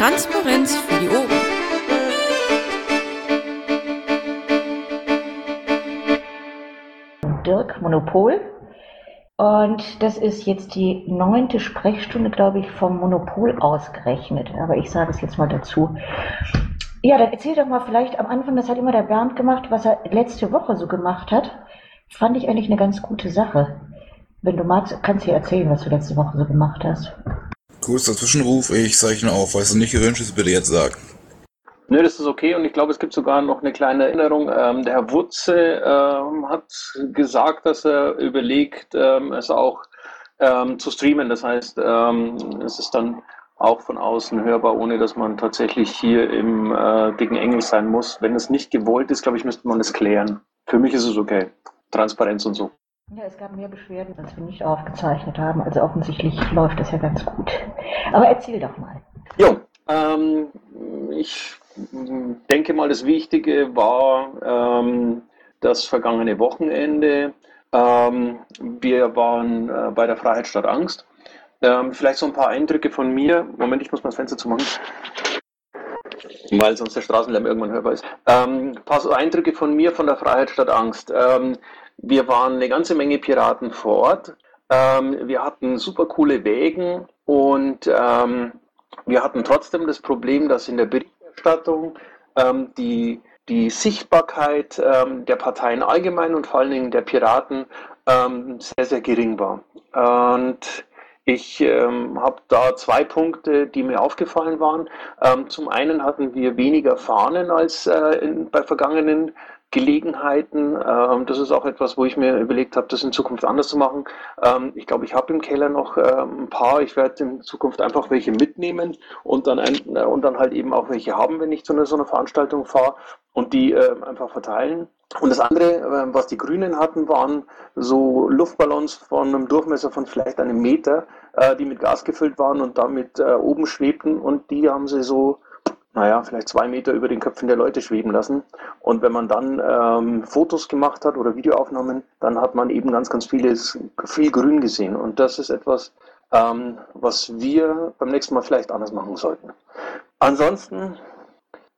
Transparenz für die Ohren. Dirk Monopol. Und das ist jetzt die neunte Sprechstunde, glaube ich, vom Monopol ausgerechnet. Aber ich sage es jetzt mal dazu. Ja, dann erzähl doch mal vielleicht am Anfang, das hat immer der Bernd gemacht, was er letzte Woche so gemacht hat. Fand ich eigentlich eine ganz gute Sache. Wenn du magst, kannst du dir erzählen, was du letzte Woche so gemacht hast. Kurzer Zwischenruf, ich zeichne auf. Was nicht gewünscht ist, bitte jetzt sagen. Nö, das ist okay und ich glaube, es gibt sogar noch eine kleine Erinnerung. Ähm, der Herr Wutze ähm, hat gesagt, dass er überlegt, ähm, es auch ähm, zu streamen. Das heißt, ähm, es ist dann auch von außen hörbar, ohne dass man tatsächlich hier im äh, dicken Engel sein muss. Wenn es nicht gewollt ist, glaube ich, müsste man es klären. Für mich ist es okay. Transparenz und so. Ja, es gab mehr Beschwerden, als wir nicht aufgezeichnet haben. Also offensichtlich läuft das ja ganz gut. Aber erzähl doch mal. Jo, ähm, ich denke mal, das Wichtige war ähm, das vergangene Wochenende. Ähm, wir waren äh, bei der Freiheit statt Angst ähm, vielleicht so ein paar Eindrücke von mir. Moment, ich muss mal das Fenster zumachen. Weil sonst der Straßenlärm irgendwann hörbar ist. Ähm, ein paar Eindrücke von mir von der Freiheit statt Angst. Ähm, wir waren eine ganze Menge Piraten vor Ort. Ähm, wir hatten super coole Wägen und ähm, wir hatten trotzdem das Problem, dass in der Berichterstattung ähm, die, die Sichtbarkeit der Parteien allgemein und vor allen Dingen der Piraten sehr, sehr gering war. Und ich ähm, habe da zwei Punkte, die mir aufgefallen waren. Ähm, zum einen hatten wir weniger Fahnen als äh, in, bei vergangenen Gelegenheiten. Ähm, das ist auch etwas, wo ich mir überlegt habe, das in Zukunft anders zu machen. Ähm, ich glaube, ich habe im Keller noch ähm, ein paar. Ich werde in Zukunft einfach welche mitnehmen und dann, ein, äh, und dann halt eben auch welche haben, wenn ich zu einer, so einer Veranstaltung fahre und die äh, einfach verteilen. Und das andere, äh, was die Grünen hatten, waren so Luftballons von einem Durchmesser von vielleicht einem Meter, äh, die mit Gas gefüllt waren und damit äh, oben schwebten. Und die haben sie so, naja, vielleicht zwei Meter über den Köpfen der Leute schweben lassen. Und wenn man dann ähm, Fotos gemacht hat oder Videoaufnahmen, dann hat man eben ganz, ganz vieles, viel Grün gesehen. Und das ist etwas, ähm, was wir beim nächsten Mal vielleicht anders machen sollten. Ansonsten,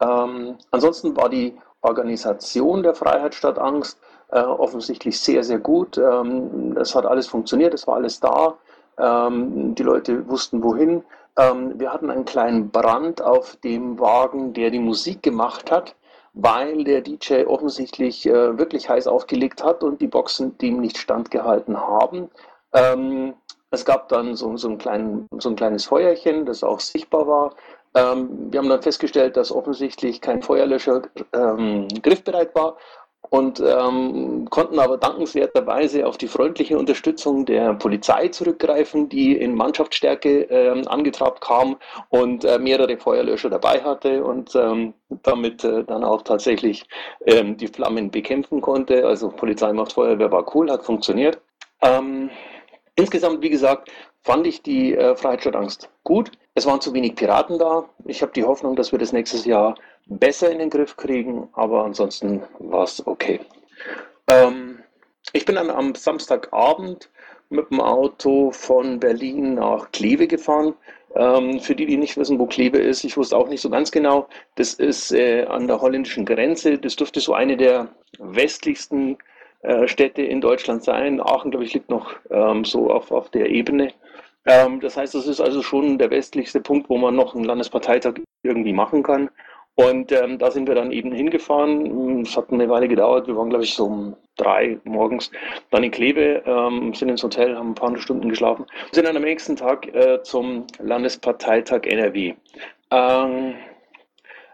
ähm, ansonsten war die Organisation der Freiheit statt Angst äh, offensichtlich sehr, sehr gut. Ähm, es hat alles funktioniert, es war alles da. Ähm, die Leute wussten wohin. Ähm, wir hatten einen kleinen Brand auf dem Wagen, der die Musik gemacht hat, weil der DJ offensichtlich äh, wirklich heiß aufgelegt hat und die Boxen dem nicht standgehalten haben. Ähm, es gab dann so, so, ein klein, so ein kleines Feuerchen, das auch sichtbar war. Ähm, wir haben dann festgestellt, dass offensichtlich kein Feuerlöscher ähm, griffbereit war und ähm, konnten aber dankenswerterweise auf die freundliche Unterstützung der Polizei zurückgreifen, die in Mannschaftsstärke ähm, angetrabt kam und äh, mehrere Feuerlöscher dabei hatte und ähm, damit äh, dann auch tatsächlich ähm, die Flammen bekämpfen konnte. Also Polizei macht Feuerwehr war cool, hat funktioniert. Ähm, insgesamt, wie gesagt, fand ich die äh, Freiheit statt Angst gut. Es waren zu wenig Piraten da. Ich habe die Hoffnung, dass wir das nächstes Jahr besser in den Griff kriegen, aber ansonsten war es okay. Ähm, ich bin dann am Samstagabend mit dem Auto von Berlin nach Kleve gefahren. Ähm, für die, die nicht wissen, wo Kleve ist, ich wusste auch nicht so ganz genau. Das ist äh, an der holländischen Grenze. Das dürfte so eine der westlichsten äh, Städte in Deutschland sein. Aachen, glaube ich, liegt noch ähm, so auf, auf der Ebene. Ähm, das heißt, das ist also schon der westlichste Punkt, wo man noch einen Landesparteitag irgendwie machen kann. Und ähm, da sind wir dann eben hingefahren. Es hat eine Weile gedauert. Wir waren, glaube ich, so um drei morgens dann in Kleve, ähm, sind ins Hotel, haben ein paar Stunden geschlafen, sind dann am nächsten Tag äh, zum Landesparteitag NRW. Ähm,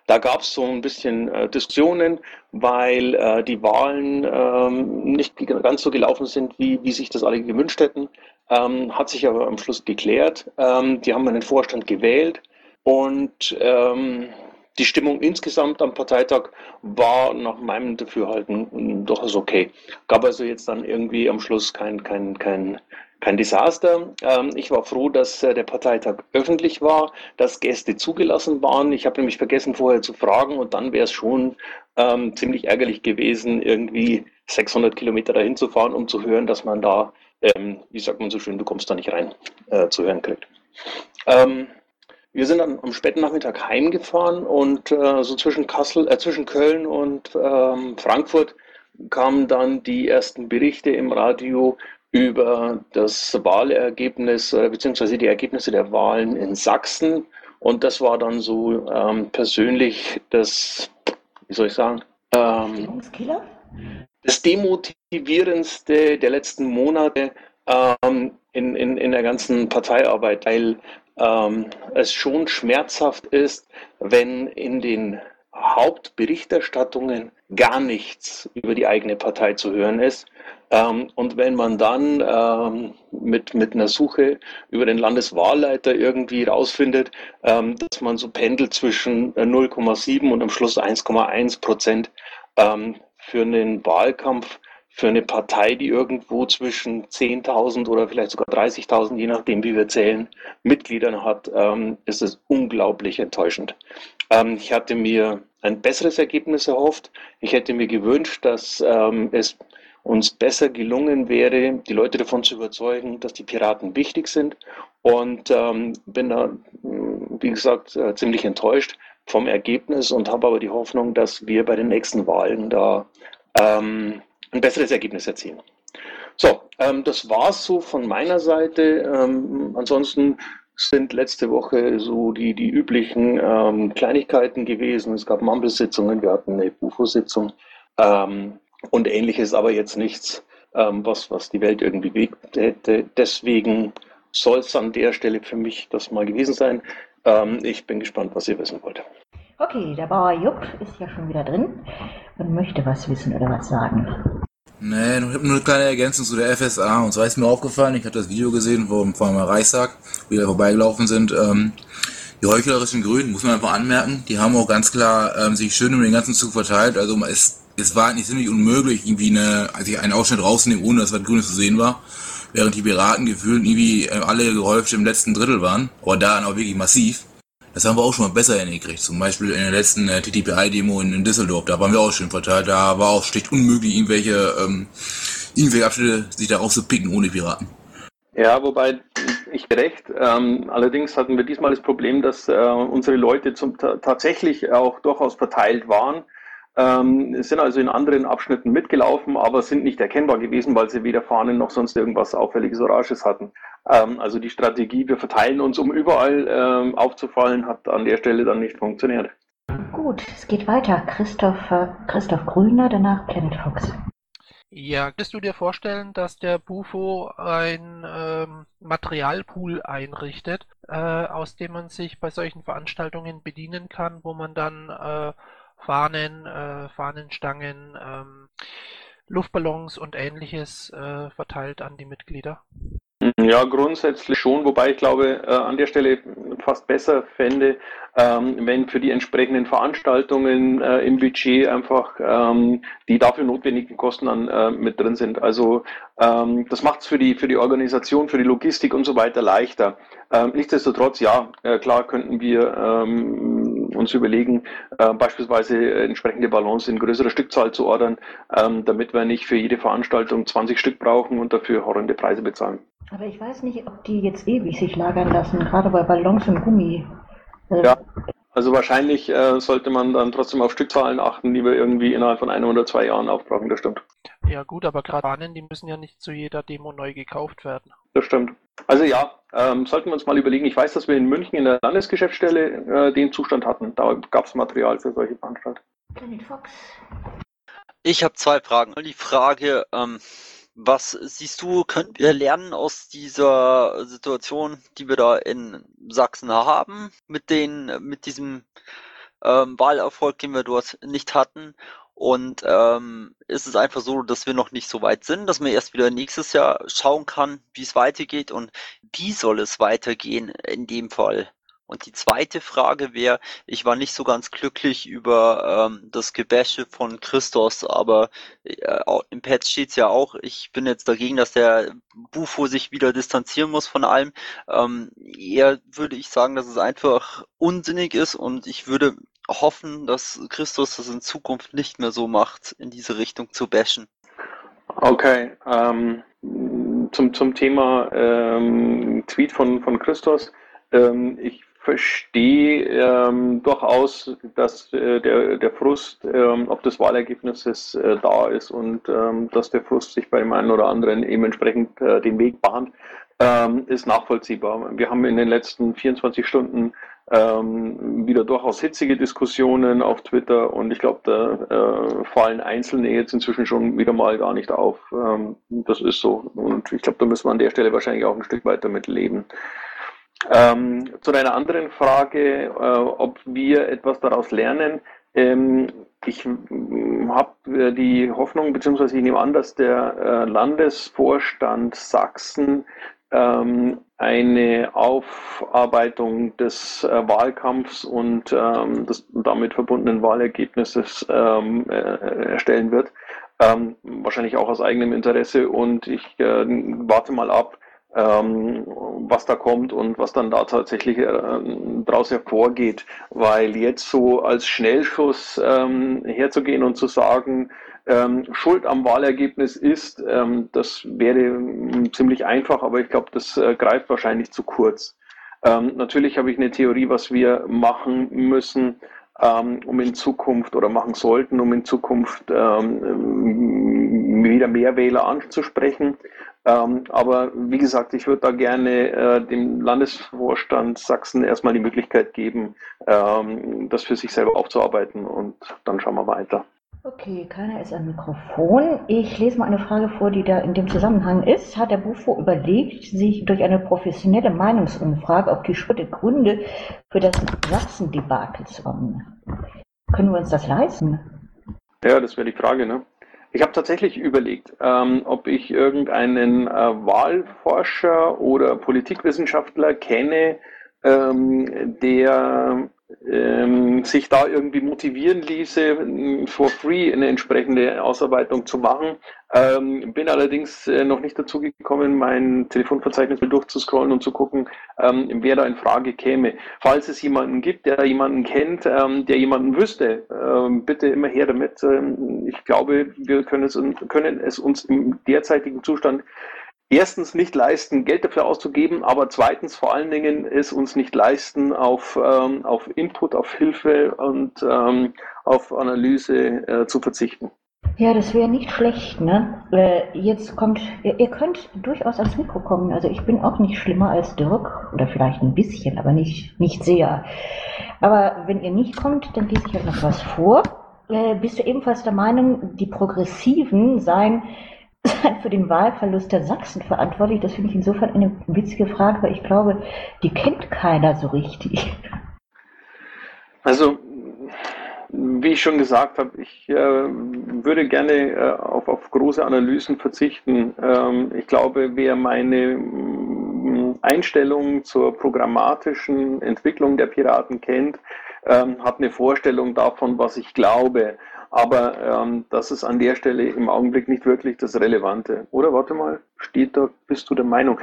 da gab es so ein bisschen äh, Diskussionen, weil äh, die Wahlen ähm, nicht ganz so gelaufen sind, wie, wie sich das alle gewünscht hätten. Ähm, hat sich aber am Schluss geklärt. Ähm, die haben einen Vorstand gewählt und ähm, die Stimmung insgesamt am Parteitag war nach meinem Dafürhalten durchaus okay. Gab also jetzt dann irgendwie am Schluss kein, kein, kein, kein Desaster. Ähm, ich war froh, dass äh, der Parteitag öffentlich war, dass Gäste zugelassen waren. Ich habe nämlich vergessen vorher zu fragen und dann wäre es schon ähm, ziemlich ärgerlich gewesen, irgendwie 600 Kilometer dahin zu fahren, um zu hören, dass man da, ähm, wie sagt man so schön, du kommst da nicht rein, äh, zu hören kriegt. Ähm, wir sind dann am späten Nachmittag heimgefahren und äh, so zwischen Kassel, äh, zwischen Köln und ähm, Frankfurt kamen dann die ersten Berichte im Radio über das Wahlergebnis äh, beziehungsweise die Ergebnisse der Wahlen in Sachsen. Und das war dann so ähm, persönlich das, wie soll ich sagen, ähm, das Demotivierendste der letzten Monate ähm, in, in, in der ganzen Parteiarbeit, weil ähm, es schon schmerzhaft ist, wenn in den Hauptberichterstattungen gar nichts über die eigene Partei zu hören ist. Ähm, und wenn man dann ähm, mit, mit einer Suche über den Landeswahlleiter irgendwie rausfindet, ähm, dass man so pendelt zwischen 0,7 und am Schluss 1,1 Prozent ähm, für einen Wahlkampf für eine Partei, die irgendwo zwischen 10.000 oder vielleicht sogar 30.000, je nachdem, wie wir zählen, Mitgliedern hat, ähm, ist es unglaublich enttäuschend. Ähm, ich hatte mir ein besseres Ergebnis erhofft. Ich hätte mir gewünscht, dass ähm, es uns besser gelungen wäre, die Leute davon zu überzeugen, dass die Piraten wichtig sind. Und ähm, bin da, wie gesagt, äh, ziemlich enttäuscht vom Ergebnis und habe aber die Hoffnung, dass wir bei den nächsten Wahlen da ähm, ein besseres Ergebnis erzielen. So, ähm, das war's so von meiner Seite. Ähm, ansonsten sind letzte Woche so die, die üblichen ähm, Kleinigkeiten gewesen. Es gab Mampelsitzungen, wir hatten eine UFO-Sitzung ähm, und ähnliches, aber jetzt nichts, ähm, was, was die Welt irgendwie bewegt hätte. Deswegen soll es an der Stelle für mich das mal gewesen sein. Ähm, ich bin gespannt, was ihr wissen wollt. Okay, der Bauer Jupp ist ja schon wieder drin und möchte was wissen oder was sagen. Nee, ich habe nur eine kleine Ergänzung zu der FSA. Und zwar ist mir aufgefallen, ich hatte das Video gesehen vom Farmer Reichstag, wie wir vorbeigelaufen sind. Ähm, die heuchlerischen Grünen, muss man einfach anmerken, die haben auch ganz klar ähm, sich schön um den ganzen Zug verteilt. Also es, es war nicht ziemlich unmöglich, irgendwie eine, also einen Ausschnitt rauszunehmen, ohne dass was Grünes zu sehen war. Während die Piraten gefühlt irgendwie äh, alle gehäuft im letzten Drittel waren. Aber da dann auch wirklich massiv. Das haben wir auch schon mal besser hingekriegt. Zum Beispiel in der letzten äh, TTPI-Demo in, in, Düsseldorf. Da waren wir auch schön verteilt. Da war auch schlicht unmöglich, irgendwelche, ähm, irgendwelche Abschnitte sich da rauszupicken ohne Piraten. Ja, wobei ich recht. Ähm, allerdings hatten wir diesmal das Problem, dass äh, unsere Leute zum, tatsächlich auch durchaus verteilt waren ähm, sind also in anderen Abschnitten mitgelaufen, aber sind nicht erkennbar gewesen, weil sie weder Fahnen noch sonst irgendwas Auffälliges oder Oranges hatten. Ähm, also die Strategie, wir verteilen uns, um überall ähm, aufzufallen, hat an der Stelle dann nicht funktioniert. Gut, es geht weiter. Christoph, äh, Christoph Grüner, danach Planet Fox. Ja, könntest du dir vorstellen, dass der Bufo ein ähm, Materialpool einrichtet, äh, aus dem man sich bei solchen Veranstaltungen bedienen kann, wo man dann äh, Fahnen, äh, Fahnenstangen, ähm, Luftballons und ähnliches äh, verteilt an die Mitglieder? Ja, grundsätzlich schon, wobei ich glaube, äh, an der Stelle fast besser fände, ähm, wenn für die entsprechenden Veranstaltungen äh, im Budget einfach ähm, die dafür notwendigen Kosten dann äh, mit drin sind. Also ähm, das macht es für die, für die Organisation, für die Logistik und so weiter leichter. Ähm, nichtsdestotrotz, ja, äh, klar könnten wir ähm, uns überlegen, äh, beispielsweise entsprechende Ballons in größerer Stückzahl zu ordern, ähm, damit wir nicht für jede Veranstaltung 20 Stück brauchen und dafür horrende Preise bezahlen. Aber ich weiß nicht, ob die jetzt ewig sich lagern lassen, gerade bei Ballons und Gummi. Also ja, also wahrscheinlich äh, sollte man dann trotzdem auf Stückzahlen achten, die wir irgendwie innerhalb von einem oder zwei Jahren aufbrauchen, das stimmt. Ja gut, aber gerade Bahnen, die müssen ja nicht zu jeder Demo neu gekauft werden. Das stimmt. Also ja, ähm, sollten wir uns mal überlegen. Ich weiß, dass wir in München in der Landesgeschäftsstelle äh, den Zustand hatten. Da gab es Material für solche Veranstaltungen. Ich habe zwei Fragen. Die Frage, ähm, was siehst du, können wir lernen aus dieser Situation, die wir da in Sachsen haben, mit den, mit diesem ähm, Wahlerfolg, den wir dort nicht hatten? Und ähm, ist es einfach so, dass wir noch nicht so weit sind, dass man erst wieder nächstes Jahr schauen kann, wie es weitergeht und wie soll es weitergehen in dem Fall? Und die zweite Frage wäre, ich war nicht so ganz glücklich über ähm, das Gebäsche von Christos, aber äh, im Patch steht es ja auch, ich bin jetzt dagegen, dass der Bufo sich wieder distanzieren muss von allem. Ähm, eher würde ich sagen, dass es einfach unsinnig ist und ich würde hoffen, dass Christus das in Zukunft nicht mehr so macht, in diese Richtung zu bashen. Okay, ähm, zum, zum Thema ähm, Tweet von, von Christus. Ähm, ich verstehe ähm, durchaus, dass äh, der, der Frust ähm, ob des Wahlergebnisses äh, da ist und ähm, dass der Frust sich bei dem einen oder anderen eben entsprechend äh, den Weg bahnt, ähm, ist nachvollziehbar. Wir haben in den letzten 24 Stunden ähm, wieder durchaus hitzige Diskussionen auf Twitter und ich glaube, da äh, fallen Einzelne jetzt inzwischen schon wieder mal gar nicht auf. Ähm, das ist so und ich glaube, da müssen wir an der Stelle wahrscheinlich auch ein Stück weiter mit leben. Ähm, zu deiner anderen Frage, äh, ob wir etwas daraus lernen. Ähm, ich habe die Hoffnung, beziehungsweise ich nehme an, dass der äh, Landesvorstand Sachsen ähm, eine Aufarbeitung des äh, Wahlkampfs und ähm, des damit verbundenen Wahlergebnisses ähm, äh, erstellen wird. Ähm, wahrscheinlich auch aus eigenem Interesse und ich äh, warte mal ab, ähm, was da kommt und was dann da tatsächlich äh, daraus hervorgeht. Weil jetzt so als Schnellschuss ähm, herzugehen und zu sagen, ähm, Schuld am Wahlergebnis ist, ähm, das wäre ähm, ziemlich einfach, aber ich glaube, das äh, greift wahrscheinlich zu kurz. Ähm, natürlich habe ich eine Theorie, was wir machen müssen, ähm, um in Zukunft oder machen sollten, um in Zukunft ähm, wieder mehr Wähler anzusprechen. aber wie gesagt, ich würde da gerne äh, dem Landesvorstand Sachsen erstmal die Möglichkeit geben, das für sich selber aufzuarbeiten und dann schauen wir weiter. Okay, keiner ist am Mikrofon. Ich lese mal eine Frage vor, die da in dem Zusammenhang ist. Hat der Bufo überlegt, sich durch eine professionelle Meinungsumfrage auf die Schritte Gründe für das Sachsen-Debakel zu kommen? Können wir uns das leisten? Ja, das wäre die Frage, ne? Ich habe tatsächlich überlegt, ähm, ob ich irgendeinen äh, Wahlforscher oder Politikwissenschaftler kenne, ähm, der ähm, sich da irgendwie motivieren ließe, for free eine entsprechende Ausarbeitung zu machen. Ähm, bin allerdings äh, noch nicht dazu gekommen, mein Telefonverzeichnis durchzuscrollen und zu gucken, ähm, wer da in Frage käme. Falls es jemanden gibt, der jemanden kennt, ähm, der jemanden wüsste, ähm, bitte immer her damit. Ähm, ich glaube, wir können es, können es uns im derzeitigen Zustand erstens nicht leisten, Geld dafür auszugeben, aber zweitens vor allen Dingen es uns nicht leisten, auf, ähm, auf Input, auf Hilfe und ähm, auf Analyse äh, zu verzichten. Ja, das wäre nicht schlecht, ne? Äh, jetzt kommt, ihr, ihr, könnt durchaus ans Mikro kommen. Also ich bin auch nicht schlimmer als Dirk oder vielleicht ein bisschen, aber nicht, nicht sehr. Aber wenn ihr nicht kommt, dann lese ich euch noch was vor. Äh, bist du ebenfalls der Meinung, die Progressiven seien für den Wahlverlust der Sachsen verantwortlich? Das finde ich insofern eine witzige Frage, weil ich glaube, die kennt keiner so richtig. Also, wie ich schon gesagt habe, ich äh, würde gerne äh, auf, auf, große Analysen verzichten. Ähm, ich glaube, wer meine mm, Einstellung zur programmatischen Entwicklung der Piraten kennt, ähm, hat eine Vorstellung davon, was ich glaube. Aber ähm, das ist an der Stelle im Augenblick nicht wirklich das Relevante. Oder warte mal, steht da, bist du der Meinung?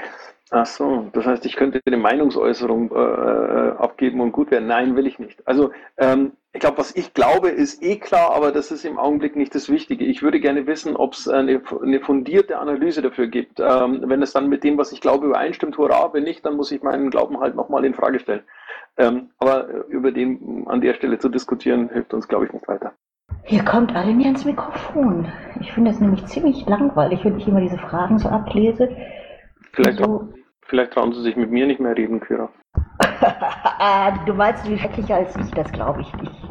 Ach so, das heißt, ich könnte eine Meinungsäußerung äh, äh, abgeben und gut werden. Nein, will ich nicht. Also ähm, ich glaube, was ich glaube, ist eh klar, aber das ist im Augenblick nicht das Wichtige. Ich würde gerne wissen, ob es eine, eine, fundierte Analyse dafür gibt. Ähm, wenn es dann mit dem, was ich glaube, übereinstimmt, hurra, wenn nicht, dann muss ich meinen Glauben halt nochmal in Frage stellen. Ähm, aber über den an der Stelle zu diskutieren, hilft uns, glaube ich, nicht weiter. Hier kommt alle mir ins Mikrofon. Ich finde es nämlich ziemlich langweilig, wenn ich immer diese Fragen so ablese. Vielleicht, so. vielleicht trauen Sie sich mit mir nicht mehr reden, Kyra. du meinst wie schrecklicher als ich, das glaube ich nicht.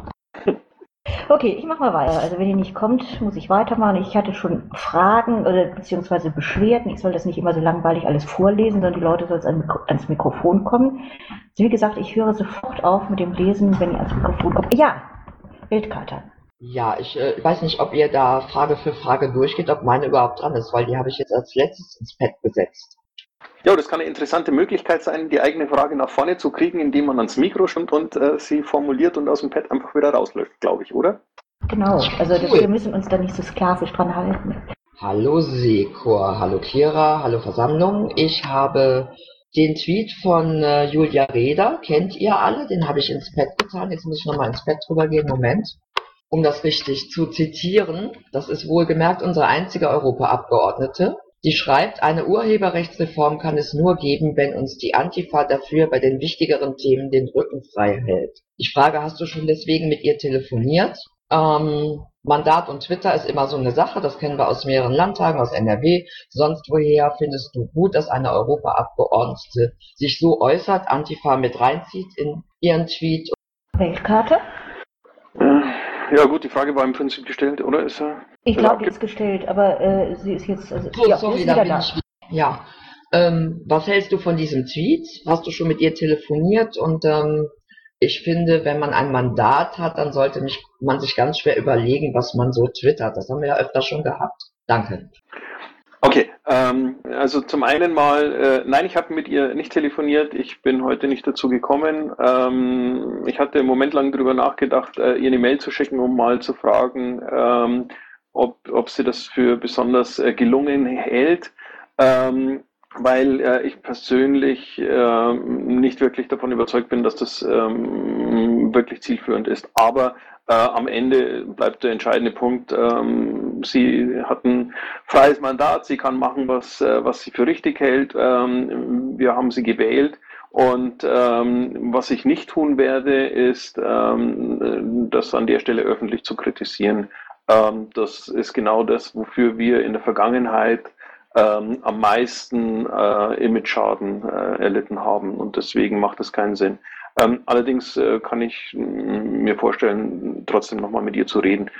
Okay, ich mache mal weiter. Also wenn ihr nicht kommt, muss ich weitermachen. Ich hatte schon Fragen oder beziehungsweise Beschwerden. Ich soll das nicht immer so langweilig alles vorlesen, sondern die Leute sollen ans Mikrofon kommen. Also wie gesagt, ich höre sofort auf mit dem Lesen, wenn ihr ans Mikrofon kommt. Ja, Bildkarte. Ja, ich äh, weiß nicht, ob ihr da Frage für Frage durchgeht, ob meine überhaupt dran ist, weil die habe ich jetzt als letztes ins Pad gesetzt. Ja, das kann eine interessante Möglichkeit sein, die eigene Frage nach vorne zu kriegen, indem man ans Mikro stimmt und äh, sie formuliert und aus dem Pad einfach wieder rauslöscht, glaube ich, oder? Genau, also cool. wir müssen uns da nicht so sklavisch dran halten. Hallo Sekor, hallo Kira, hallo Versammlung. Ich habe den Tweet von äh, Julia Reda, kennt ihr alle, den habe ich ins Pad getan. Jetzt muss ich nochmal ins Pad drüber gehen, Moment um das richtig zu zitieren, das ist wohlgemerkt unsere einzige Europaabgeordnete, Sie schreibt, eine Urheberrechtsreform kann es nur geben, wenn uns die Antifa dafür bei den wichtigeren Themen den Rücken frei hält. Ich frage, hast du schon deswegen mit ihr telefoniert? Ähm, Mandat und Twitter ist immer so eine Sache, das kennen wir aus mehreren Landtagen, aus NRW. Sonst woher findest du gut, dass eine Europaabgeordnete sich so äußert, Antifa mit reinzieht in ihren Tweet? Weltkarte? Ja gut, die Frage war im Prinzip gestellt, oder? Ist er? Ich glaube, die ist gestellt, aber äh, sie ist jetzt. Also, So, ja, sorry, ist da wieder bin da. ich. Ja. Ähm, was hältst du von diesem Tweet? Hast du schon mit ihr telefoniert? Und ähm, ich finde, wenn man ein Mandat hat, dann sollte mich, man sich ganz schwer überlegen, was man so twittert. Das haben wir ja öfter schon gehabt. Danke. Okay, ähm, also zum einen mal, äh, nein, ich habe mit ihr nicht telefoniert, ich bin heute nicht dazu gekommen. Ähm, ich hatte einen Moment lang darüber nachgedacht, äh, ihr eine Mail zu schicken, um mal zu fragen, ähm, ob, ob sie das für besonders äh, gelungen hält. Ähm, weil äh, ich persönlich äh, nicht wirklich davon überzeugt bin, dass das ähm, wirklich zielführend ist. Aber äh, am Ende bleibt der entscheidende Punkt, ähm, sie hat ein freies Mandat, sie kann machen, was, äh, was sie für richtig hält. Ähm, wir haben sie gewählt. Und ähm, was ich nicht tun werde, ist, ähm, das an der Stelle öffentlich zu kritisieren. Ähm, das ist genau das, wofür wir in der Vergangenheit ähm, am meisten äh, Image-Schaden äh, erlitten haben. Und deswegen macht es keinen Sinn. Ähm, allerdings äh, kann ich mir vorstellen, trotzdem nochmal mit ihr zu reden,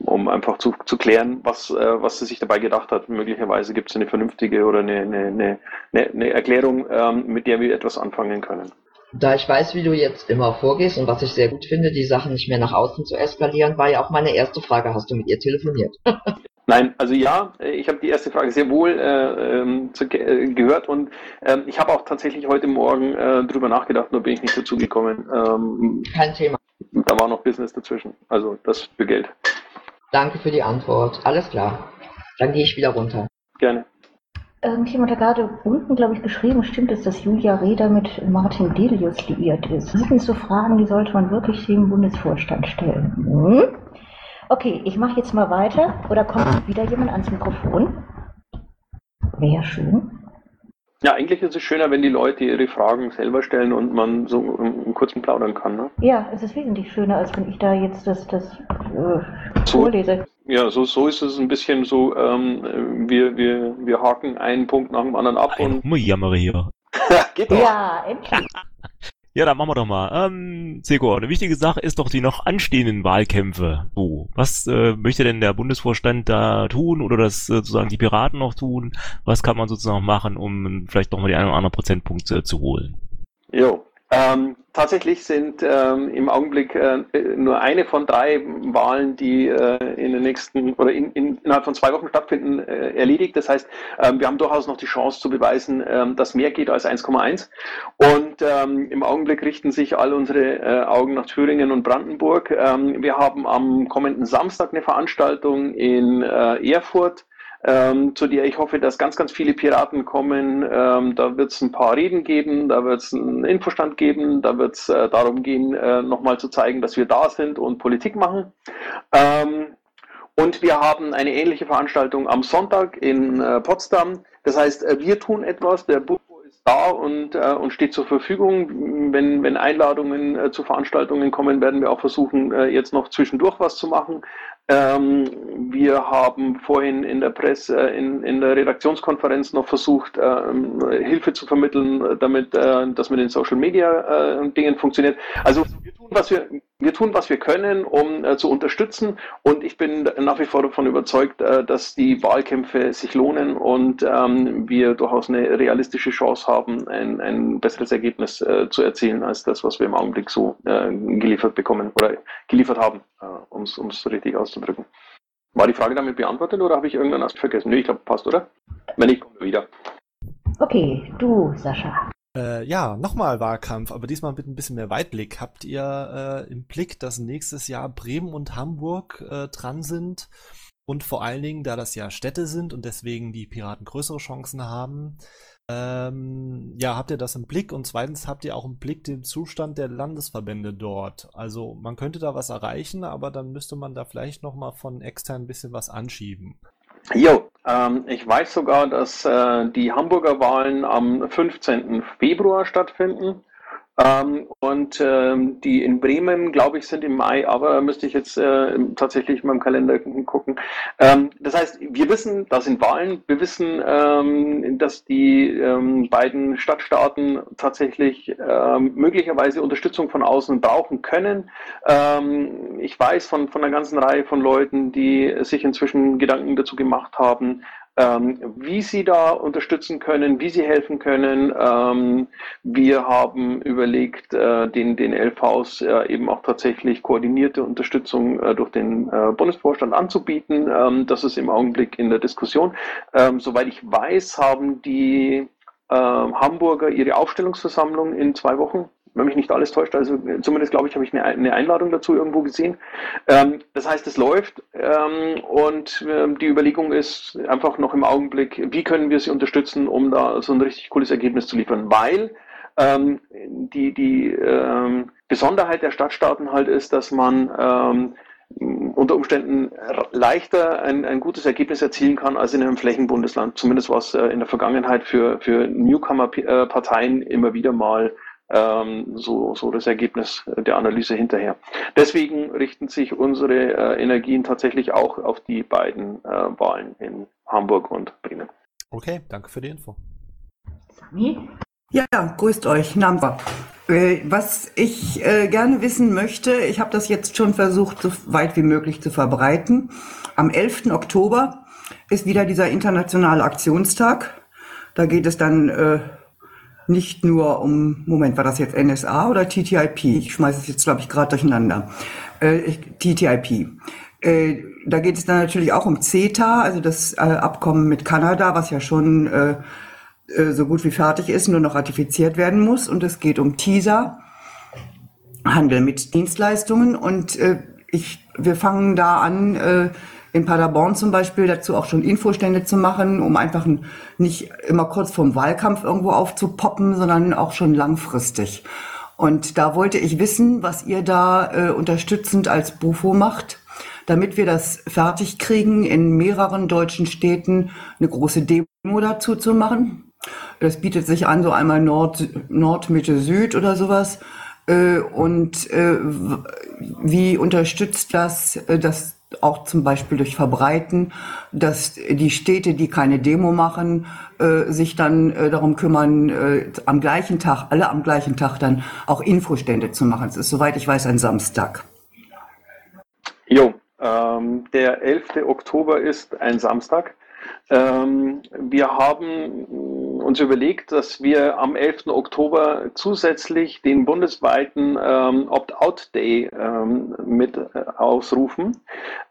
um einfach zu, zu klären, was, äh, was sie sich dabei gedacht hat. Möglicherweise gibt es eine vernünftige oder eine, eine, eine, eine- eine Erklärung, ähm, mit der wir etwas anfangen können. Da ich weiß, wie du jetzt immer vorgehst und was ich sehr gut finde, die Sachen nicht mehr nach außen zu eskalieren, war ja auch meine erste Frage, hast du mit ihr telefoniert? Nein, also ja, äh, ich habe die erste Frage sehr wohl äh, ähm, zu, äh, gehört und ähm, ich habe auch tatsächlich heute Morgen äh, drüber nachgedacht, nur bin ich nicht dazu gekommen. Ähm, Kein Thema. da war noch Business dazwischen, also das für Geld. Danke für die Antwort. Alles klar. Dann gehe ich wieder runter. Gerne. Irgendjemand hat gerade unten, glaube ich, geschrieben, stimmt es, dass Julia Reda mit Martin Delius liiert ist? Das sind so Fragen, die sollte man wirklich dem Bundesvorstand stellen. Hm? Okay, ich mache jetzt mal weiter. Oder kommt wieder jemand ans Mikrofon? Wäre schön. Ja, eigentlich ist es schöner, wenn die Leute ihre Fragen selber stellen und man so einen kurzen plaudern kann. Ne? Ja, es ist wesentlich schöner, als wenn ich da jetzt das, das äh, So. vorlese. Ja, so, so ist es ein bisschen so, ähm, wir, wir, wir haken einen Punkt nach dem anderen ab Ein und Rumgejammer hier. geht doch. Ja, endlich. Ja, dann machen wir doch mal. Ähm, Seko, eine wichtige Sache ist doch die noch anstehenden Wahlkämpfe. So, was äh, möchte denn der Bundesvorstand da tun oder das äh, sozusagen die Piraten noch tun? Was kann man sozusagen machen, um vielleicht noch mal die einen oder anderen Prozentpunkt äh, zu holen? Jo. Ähm, tatsächlich sind ähm, im Augenblick äh, nur eine von drei Wahlen, die äh, in den nächsten oder in, in, innerhalb von zwei Wochen stattfinden, äh, erledigt. Das heißt, ähm, wir haben durchaus noch die Chance zu beweisen, ähm, dass mehr geht als 1,1. Und ähm, im Augenblick richten sich all unsere äh, Augen nach Thüringen und Brandenburg. Ähm, wir haben am kommenden Samstag eine Veranstaltung in äh, Erfurt ähm, zu der ich hoffe, dass ganz, ganz viele Piraten kommen. Ähm, da wird es ein paar Reden geben, da wird es einen Infostand geben, da wird es äh, darum gehen, äh, nochmal zu zeigen, dass wir da sind und Politik machen. Ähm, und wir haben eine ähnliche Veranstaltung am Sonntag in äh, Potsdam. Das heißt, äh, wir tun etwas, der Bufo ist da und, äh, und steht zur Verfügung. Wenn, wenn Einladungen äh, zu Veranstaltungen kommen, werden wir auch versuchen, äh, jetzt noch zwischendurch was zu machen. Ähm, wir haben vorhin in der Presse, äh, in, in der Redaktionskonferenz noch versucht, ähm, Hilfe zu vermitteln, damit äh, das mit den Social Media äh, Dingen funktioniert. Also was wir, wir tun, was wir können, um äh, zu unterstützen. Und ich bin nach wie vor davon überzeugt, äh, dass die Wahlkämpfe sich lohnen und ähm, wir durchaus eine realistische Chance haben, ein, ein besseres Ergebnis äh, zu erzielen als das, was wir im Augenblick so äh, geliefert bekommen oder geliefert haben, äh, um es richtig auszudrücken. War die Frage damit beantwortet oder habe ich irgendeinen Aspekt vergessen? Nee, ich glaube, passt, oder? Wenn nicht, kommen wir wieder. Okay, du, Sascha. Äh, ja, nochmal Wahlkampf, aber diesmal mit ein bisschen mehr Weitblick. Habt ihr äh, im Blick, dass nächstes Jahr Bremen und Hamburg äh, dran sind? Und vor allen Dingen, da das ja Städte sind und deswegen die Piraten größere Chancen haben, ähm, ja, habt ihr das im Blick? Und zweitens habt ihr auch im Blick den Zustand der Landesverbände dort. Also man könnte da was erreichen, aber dann müsste man da vielleicht nochmal von extern ein bisschen was anschieben. Jo, Ähm, ich weiß sogar, dass äh, die Hamburger Wahlen am 15. Februar stattfinden. Ähm, und ähm, die in Bremen, glaube ich, sind im Mai, aber müsste ich jetzt äh, tatsächlich in meinem Kalender gucken. Ähm, das heißt, wir wissen, da sind Wahlen, wir wissen, ähm, dass die ähm, beiden Stadtstaaten tatsächlich ähm, möglicherweise Unterstützung von außen brauchen können. ich weiß von, von einer ganzen Reihe von Leuten, die sich inzwischen Gedanken dazu gemacht haben, ähm, wie Sie da unterstützen können, wie Sie helfen können. Ähm, wir haben überlegt, äh, den, den LVs äh, eben auch tatsächlich koordinierte Unterstützung äh, durch den äh, Bundesvorstand anzubieten. Ähm, das ist im Augenblick in der Diskussion. Ähm, soweit ich weiß, haben die ähm, Hamburger ihre Aufstellungsversammlung in zwei Wochen wenn mich nicht alles täuscht, also zumindest glaube ich, habe ich eine, Einladung dazu irgendwo gesehen. Ähm, das heißt, es läuft ähm, und ähm, die Überlegung ist einfach noch im Augenblick, wie können wir sie unterstützen, um da so ein richtig cooles Ergebnis zu liefern, weil die, die Besonderheit der Stadtstaaten halt ist, dass man unter Umständen leichter ein, ein gutes Ergebnis erzielen kann als in einem Flächenbundesland. Zumindest was äh, in der Vergangenheit für, für Newcomer-Parteien immer wieder mal ähm, so, so das Ergebnis der Analyse hinterher. Deswegen richten sich unsere äh, Energien tatsächlich auch auf die beiden äh, Wahlen in Hamburg und Bremen. Okay, danke für die Info. Sami? Ja, grüßt euch, Namba. Äh, was ich äh, gerne wissen möchte, ich habe das jetzt schon versucht, so weit wie möglich zu verbreiten. Am 11. Oktober ist wieder dieser internationale Aktionstag. Da geht es dann äh, nicht nur um, Moment, war das jetzt NSA oder TTIP? Ich schmeiße es jetzt, glaube ich, gerade durcheinander. Äh, TTIP. Äh, da geht es dann natürlich auch um CETA, also das äh, Abkommen mit Kanada, was ja schon äh, so gut wie fertig ist, nur noch ratifiziert werden muss. Und es geht um TISA, Handel mit Dienstleistungen. Und ich, wir fangen da an, in Paderborn zum Beispiel dazu auch schon Infostände zu machen, um einfach nicht immer kurz vorm Wahlkampf irgendwo aufzupoppen, sondern auch schon langfristig. Und da wollte ich wissen, was ihr da äh, unterstützend als Bufo macht, damit wir das fertig kriegen, in mehreren deutschen Städten eine große Demo dazu zu machen. Das bietet sich an, so einmal Nord, Nord, Mitte, Süd oder sowas. Äh, und äh, wie unterstützt das, äh, das auch zum Beispiel durch Verbreiten, dass die Städte, die keine Demo machen, äh, sich dann äh, darum kümmern, äh, am gleichen Tag, alle am gleichen Tag dann auch Infostände zu machen. Es ist, soweit ich weiß, ein Samstag. Jo, ähm, der 11. Oktober ist ein Samstag. Ähm, wir haben uns überlegt, dass wir am 11. Oktober zusätzlich den bundesweiten ähm, Opt-out-Day ähm, mit äh, ausrufen.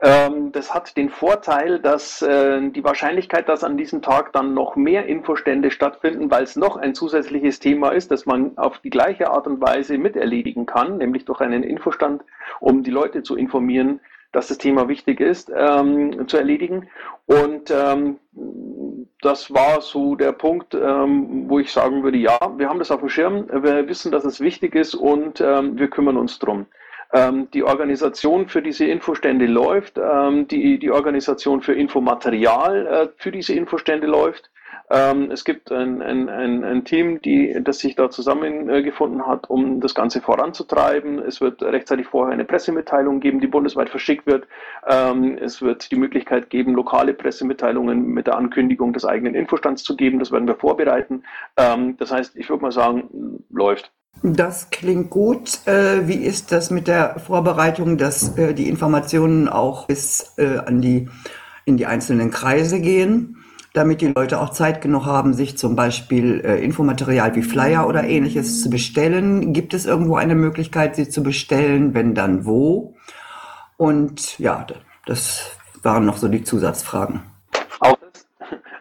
Ähm, das hat den Vorteil, dass äh, die Wahrscheinlichkeit, dass an diesem Tag dann noch mehr Infostände stattfinden, weil es noch ein zusätzliches Thema ist, das man auf die gleiche Art und Weise miterledigen kann, nämlich durch einen Infostand, um die Leute zu informieren, dass das Thema wichtig ist, ähm, zu erledigen. Und ähm, das war so der Punkt, ähm, wo ich sagen würde, ja, wir haben das auf dem Schirm, wir wissen, dass es wichtig ist und ähm, wir kümmern uns drum. Ähm, die Organisation für diese Infostände läuft, ähm, die, die Organisation für Infomaterial äh, für diese Infostände läuft. Ähm, es gibt ein, ein, ein, ein Team, die, das sich da zusammengefunden hat, um das Ganze voranzutreiben. Es wird rechtzeitig vorher eine Pressemitteilung geben, die bundesweit verschickt wird. Ähm, es wird die Möglichkeit geben, lokale Pressemitteilungen mit der Ankündigung des eigenen Infostands zu geben. Das werden wir vorbereiten. Ähm, das heißt, ich würde mal sagen, läuft. Das klingt gut. Äh, wie ist das mit der Vorbereitung, dass äh, die Informationen auch bis äh, an die, in die einzelnen Kreise gehen? Damit die Leute auch Zeit genug haben, sich zum Beispiel äh, Infomaterial wie Flyer oder ähnliches zu bestellen. Gibt es irgendwo eine Möglichkeit, sie zu bestellen? Wenn dann wo? Und ja, das waren noch so die Zusatzfragen. Auch das,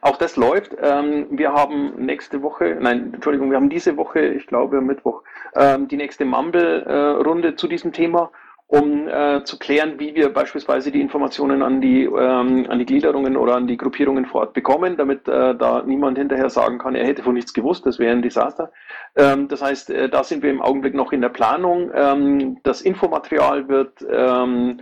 auch das läuft. Ähm, wir haben nächste Woche, nein, Entschuldigung, wir haben diese Woche, ich glaube Mittwoch, ähm, die nächste Mumble-Runde äh, zu diesem Thema um äh, zu klären, wie wir beispielsweise die Informationen an die, ähm, an die Gliederungen oder an die Gruppierungen vor Ort bekommen, damit äh, da niemand hinterher sagen kann, er hätte von nichts gewusst, das wäre ein Desaster. Ähm, das heißt, äh, da sind wir im Augenblick noch in der Planung. Ähm, das Infomaterial wird ähm,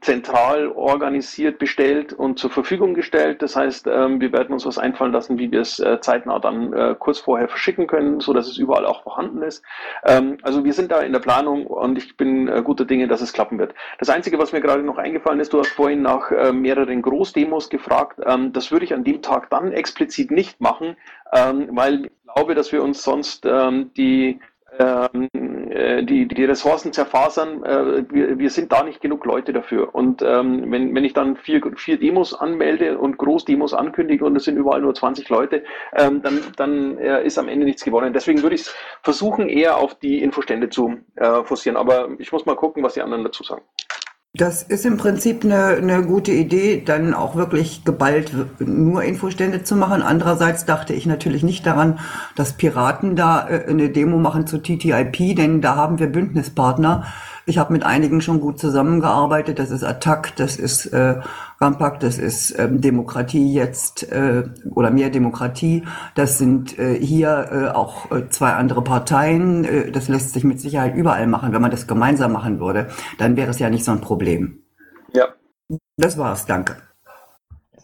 zentral organisiert, bestellt und zur Verfügung gestellt. Das heißt, ähm, wir werden uns was einfallen lassen, wie wir es äh, zeitnah dann äh, kurz vorher verschicken können, so dass es überall auch vorhanden ist. Ähm, also wir sind da in der Planung und ich bin äh, guter Dinge, dass es klappen wird. Das Einzige, was mir gerade noch eingefallen ist, du hast vorhin nach mehreren Großdemos gefragt. Ähm, das würde ich an dem Tag dann explizit nicht machen, ähm, weil ich glaube, dass wir uns sonst ähm, die ähm, die, die Ressourcen zerfasern, äh, wir, wir sind da nicht genug Leute dafür. Und ähm, wenn, wenn ich dann vier, vier Demos anmelde und Großdemos ankündige und es sind überall nur 20 Leute, ähm, dann, dann äh, ist am Ende nichts gewonnen. Deswegen würde ich versuchen, eher auf die Infostände zu äh, forcieren. Aber ich muss mal gucken, was die anderen dazu sagen. Das ist im Prinzip eine, eine gute Idee, dann auch wirklich geballt nur Infostände zu machen. Andererseits dachte ich natürlich nicht daran, dass Piraten da äh, eine Demo machen zu TTIP, denn da haben wir Bündnispartner. Ich habe mit einigen schon gut zusammengearbeitet. Das ist Attac, das ist äh, Rampac, das ist ähm, Demokratie jetzt äh, oder mehr Demokratie. Das sind äh, hier äh, auch äh, zwei andere Parteien. Äh, das lässt sich mit Sicherheit überall machen. Wenn man das gemeinsam machen würde, dann wäre es ja nicht so ein Problem. Ja. Das war's, danke.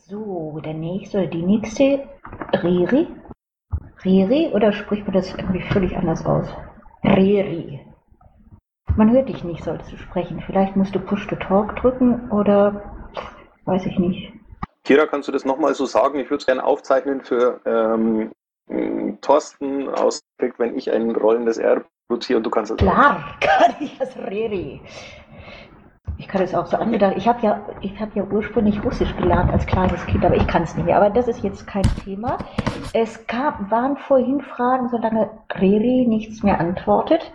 So, der nächste oder die nächste, Riri. Riri oder spricht man das irgendwie völlig anders aus? Riri. Man hört dich nicht, solltest du sprechen. Vielleicht musst du Push to Talk drücken oder weiß ich nicht. Kira, kannst du das nochmal so sagen? Ich würde es gerne aufzeichnen für ähm, Thorsten aus, wenn ich ein rollendes R produziere und du kannst es Klar, kann ich das Riri. Ich kann es auch so angedacht. Ich habe ja, ich habe ja ursprünglich Russisch gelernt als kleines Kind, aber ich kann es nicht mehr. Aber das ist jetzt kein Thema. Es gab, waren vorhin Fragen, solange Riri nichts mehr antwortet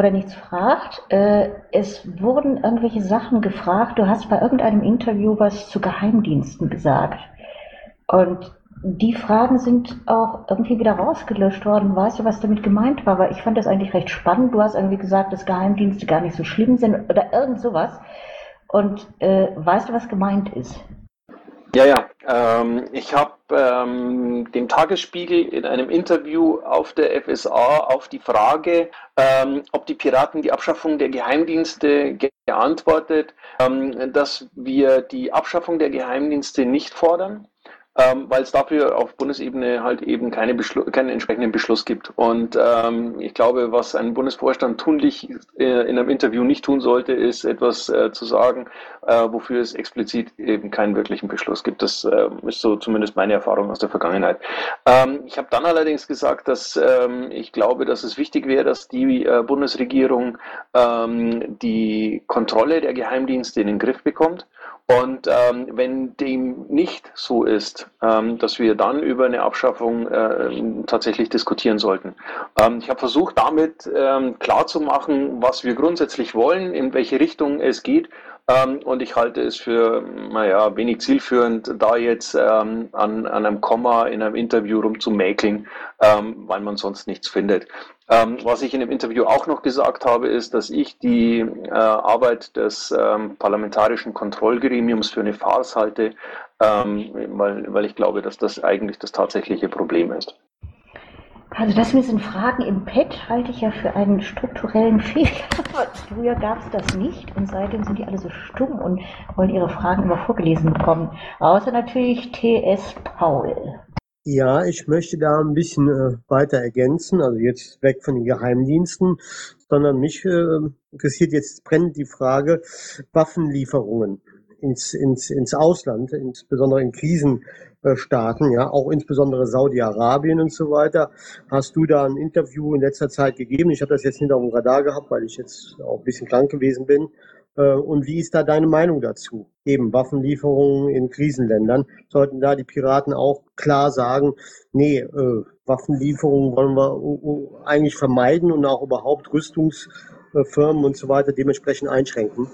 oder nichts fragt. Äh, es wurden irgendwelche Sachen gefragt. Du hast bei irgendeinem Interview was zu Geheimdiensten gesagt. Und die Fragen sind auch irgendwie wieder rausgelöscht worden. Weißt du, was damit gemeint war? Weil ich fand das eigentlich recht spannend. Du hast irgendwie gesagt, dass Geheimdienste gar nicht so schlimm sind oder irgend sowas. Und äh, weißt du, was gemeint ist? Ähm, ich habe ähm, dem Tagesspiegel in einem Interview auf der FSA auf die Frage, ähm, ob die Piraten die Abschaffung der Geheimdienste geantwortet, ähm, dass wir die Abschaffung der Geheimdienste nicht fordern ähm, weil es dafür auf Bundesebene halt eben keine keinen entsprechenden Beschluss gibt. Und ähm, ich glaube, was ein Bundesvorstand tunlich äh, in einem Interview nicht tun sollte, ist etwas äh, zu sagen, äh, wofür es explizit eben keinen wirklichen Beschluss gibt. Das äh, ist so zumindest meine Erfahrung aus der Vergangenheit. Ähm, ich habe dann allerdings gesagt, dass ähm, ich glaube, dass es wichtig wäre, dass die äh, Bundesregierung ähm, die Kontrolle der Geheimdienste in den Griff bekommt und ähm, wenn dem nicht so ist, ähm, dass wir dann über eine Abschaffung äh, tatsächlich diskutieren sollten. Ähm, ich habe versucht, damit ähm, klarzumachen, was wir grundsätzlich wollen, in welche Richtung es geht und ich halte es für, naja, wenig zielführend, da jetzt ähm, an, an einem Komma in einem Interview rumzumäkeln, ähm, weil man sonst nichts findet. Ähm, was ich in dem Interview auch noch gesagt habe, ist, dass ich die äh, Arbeit des ähm, parlamentarischen Kontrollgremiums für eine Farce halte, ähm, weil, weil ich glaube, dass das eigentlich das tatsächliche Problem ist. Also das mit den Fragen im Pad halte ich ja für einen strukturellen Fehler. Früher gab es das nicht und seitdem sind die alle so stumm und wollen ihre Fragen immer vorgelesen bekommen. Außer natürlich TS Paul. Ja, ich möchte da ein bisschen äh, weiter ergänzen, also jetzt weg von den Geheimdiensten, sondern mich äh, interessiert jetzt brennend die Frage Waffenlieferungen ins, ins, ins Ausland, insbesondere in Krisenstaaten, ja, auch insbesondere Saudi-Arabien und so weiter. Hast du da ein Interview in letzter Zeit gegeben? Ich habe das jetzt auf dem Radar gehabt, weil ich jetzt auch ein bisschen krank gewesen bin. Äh, und wie ist da deine Meinung dazu? Eben Waffenlieferungen in Krisenländern. Sollten da die Piraten auch klar sagen, nee, äh, Waffenlieferungen wollen wir eigentlich vermeiden und auch überhaupt Rüstungsfirmen und so weiter dementsprechend einschränken?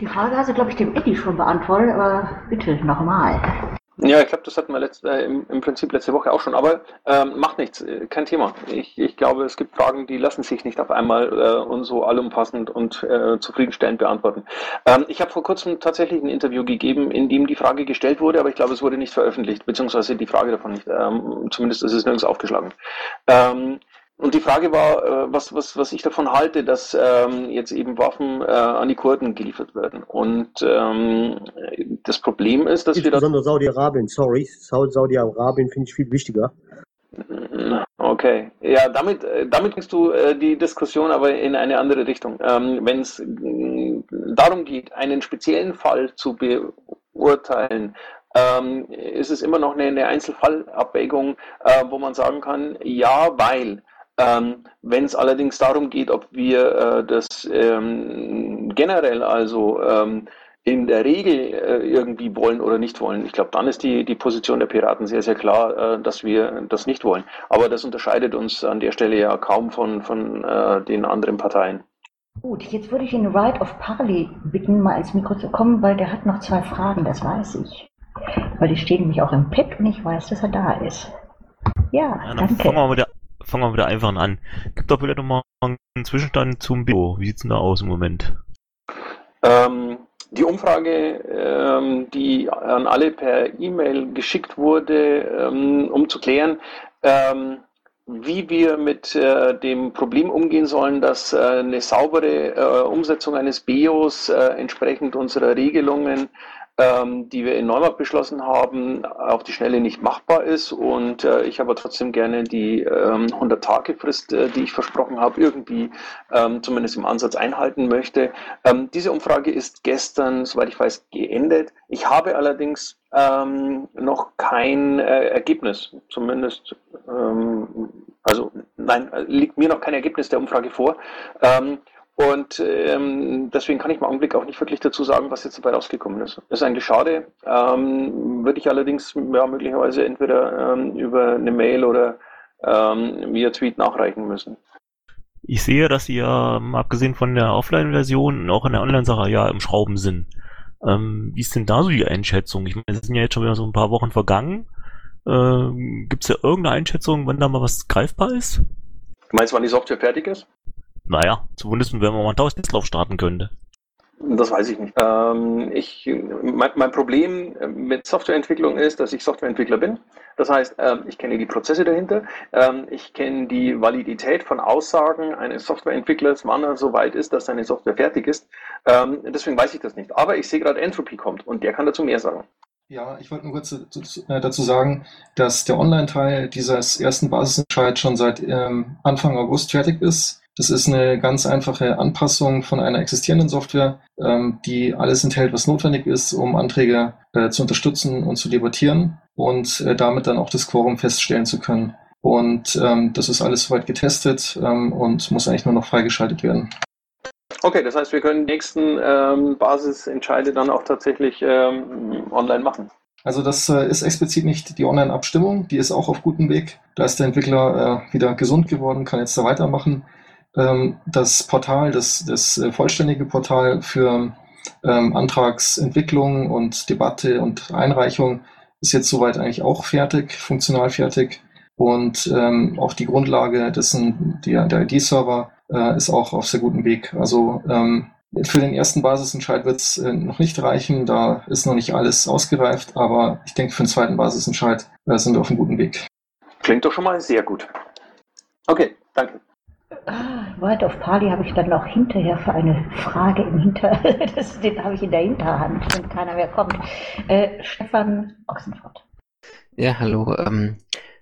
Die Frage hast du, glaube ich, dem Eddie schon beantwortet, aber bitte nochmal. Ja, ich glaube, das hatten wir letzte, äh, im, im, Prinzip letzte Woche auch schon, aber ähm, macht nichts, äh, kein Thema. Ich, ich, glaube, es gibt Fragen, die lassen sich nicht auf einmal äh, und so allumfassend und äh, zufriedenstellend beantworten. Ähm, ich habe vor kurzem tatsächlich ein Interview gegeben, in dem die Frage gestellt wurde, aber ich glaube, es wurde nicht veröffentlicht, beziehungsweise die Frage davon nicht. Ähm, zumindest ist es nirgends aufgeschlagen. Ähm, und die Frage war, äh, was, was, was ich davon halte, dass ähm, jetzt eben Waffen äh, an die Kurden geliefert werden. Und ähm, das Problem ist, dass wir da. Insbesondere Saudi-Arabien, sorry. Saudi-Arabien finde ich viel wichtiger. Okay, ja, damit, äh, damit bringst du äh, die Diskussion aber in eine andere Richtung. Ähm, Wenn es äh, darum geht, einen speziellen Fall zu beurteilen, ähm, ist es immer noch eine, eine Einzelfallabwägung, äh, wo man sagen kann, ja, weil ähm, Wenn es allerdings darum geht, ob wir äh, das ähm, generell, also ähm, in der Regel äh, irgendwie wollen oder nicht wollen, ich glaube, dann ist die, die Position der Piraten sehr, sehr klar, äh, dass wir das nicht wollen. Aber das unterscheidet uns an der Stelle ja kaum von, von äh, den anderen Parteien. Gut, jetzt würde ich den Right of Parley bitten, mal ins Mikro zu kommen, weil der hat noch zwei Fragen, das weiß ich. Weil die stehen nämlich auch im Pad und ich weiß, dass er da ist. Ja, Ja, dann danke. fangen wir mit der, fangen wir mit der einfachen an. Gibt doch vielleicht nochmal einen Zwischenstand zum Bio. Wie sieht's denn da aus im Moment? Ähm, die Umfrage, ähm, die an alle per E-Mail geschickt wurde, ähm, um zu klären, ähm, wie wir mit äh, dem Problem umgehen sollen, dass äh, eine saubere äh, Umsetzung eines BIOS äh, entsprechend unserer Regelungen, ähm, die wir in Neumarkt beschlossen haben, auf die Schnelle nicht machbar ist. Und äh, ich aber trotzdem gerne die ähm, 100-Tage-Frist, äh, die ich versprochen habe, irgendwie ähm, zumindest im Ansatz einhalten möchte. Ähm, diese Umfrage ist gestern, soweit ich weiß, geendet. Ich habe allerdings ähm, noch kein äh, Ergebnis, zumindest, ähm, also nein, äh, liegt mir noch kein Ergebnis der Umfrage vor. Ähm, und ähm, deswegen kann ich im Augenblick auch nicht wirklich dazu sagen, was jetzt dabei rausgekommen ist. Das ist eigentlich schade. Ähm, würde ich allerdings ja, möglicherweise entweder ähm, über eine Mail oder ähm, via Tweet nachreichen müssen. Ich sehe, dass Sie ja, ähm, abgesehen von der Offline-Version, auch in der Online-Sache ja im Schrauben sind. Ähm, wie ist denn da so die Einschätzung? Ich meine, es sind ja jetzt schon wieder so ein paar Wochen vergangen. Ähm, Gibt es ja irgendeine Einschätzung, wann da mal was greifbar ist? Du meinst, wann die Software fertig ist? Naja, zumindest wenn man mal einen Testlauf starten könnte. Das weiß ich nicht. Ähm, ich, mein, mein Problem mit Softwareentwicklung ist, dass ich Softwareentwickler bin. Das heißt, ähm, ich kenne die Prozesse dahinter, ähm, ich kenne die Validität von Aussagen eines Softwareentwicklers, wann er so weit ist, dass seine Software fertig ist. Ähm, deswegen weiß ich das nicht. Aber ich sehe gerade, Entropy kommt und der kann dazu mehr sagen. Ja, ich wollte nur kurz dazu, äh, dazu sagen, dass der Online-Teil dieses ersten Basisentscheid schon seit ähm, Anfang August fertig ist. Das ist eine ganz einfache Anpassung von einer existierenden Software, ähm, die alles enthält, was notwendig ist, um Anträge äh, zu unterstützen und zu debattieren und äh, damit dann auch das Quorum feststellen zu können. Und ähm, das ist alles soweit getestet ähm, und muss eigentlich nur noch freigeschaltet werden. Okay, das heißt, wir können die nächsten ähm, Basisentscheide dann auch tatsächlich ähm, online machen. Also das äh, ist explizit nicht die Online-Abstimmung, die ist auch auf gutem Weg. Da ist der Entwickler äh, wieder gesund geworden, kann jetzt da weitermachen. Ähm, das Portal, das, das äh, vollständige Portal für ähm, Antragsentwicklung und Debatte und Einreichung ist jetzt soweit eigentlich auch fertig, funktional fertig. Und ähm, auch die Grundlage dessen, der, der ID-Server äh, ist auch auf sehr gutem Weg. Also ähm, für den ersten Basisentscheid wird es äh, noch nicht reichen, da ist noch nicht alles ausgereift, aber ich denke, für den zweiten Basisentscheid äh, sind wir auf einem guten Weg. Klingt doch schon mal sehr gut. Okay, danke. Right of Parley habe ich dann noch hinterher für eine Frage im Hinter... Das, den habe ich in der Hinterhand, wenn keiner mehr kommt. Äh, Stefan Ochsenfurt. Ja, hallo. Ähm,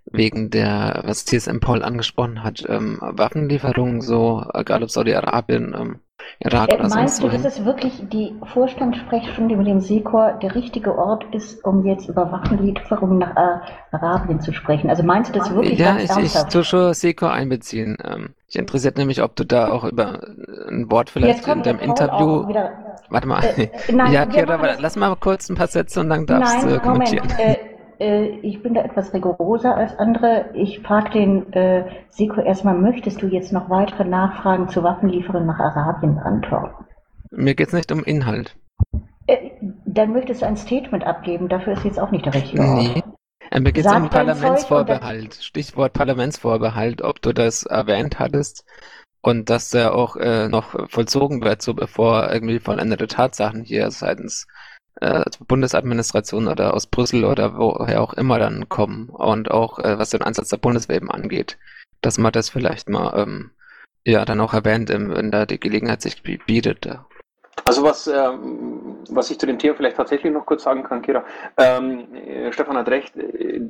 wegen der, was TSM Paul angesprochen hat, ähm, Waffenlieferungen, so, egal ob Saudi-Arabien, ähm, Irak Äh, oder meinst du, dass es wirklich die Vorstandssprechstunde mit dem Sekor der richtige Ort ist, um jetzt über Waffenlieferungen nach äh, Arabien zu sprechen? Also meinst du das wirklich Ja, ich, ich tue schon Seko einbeziehen. Ähm, mich interessiert nämlich, ob du da auch über ein Wort vielleicht in deinem Interview. wieder. Warte mal. Äh, nein, ja, Kira, lass mal kurz ein paar Sätze und dann darfst du Nein, kommentieren. Moment. Äh, äh, ich bin da etwas rigoroser als andere. Ich frage den äh, Seko erstmal, möchtest du jetzt noch weitere Nachfragen zu Waffenlieferungen nach Arabien beantworten? Mir geht's nicht um Inhalt. Äh, dann möchtest du ein Statement abgeben, dafür ist jetzt auch nicht der richtige Ort. Nee. Äh, Mir geht's Sag um Parlamentsvorbehalt. Stichwort Parlamentsvorbehalt, ob du das erwähnt hattest und dass der auch äh, noch vollzogen wird, so bevor irgendwie vollendete Tatsachen hier seitens äh, Bundesadministration oder aus Brüssel oder woher auch immer dann kommen und auch äh, was den Ansatz der Bundeswehr eben angeht. dass man das vielleicht mal ähm, ja dann auch erwähnt, wenn da die Gelegenheit sich bietet. Also was, ähm, was ich zu dem Thema vielleicht tatsächlich noch kurz sagen kann, Kira, ähm, äh, Stefan hat recht, äh,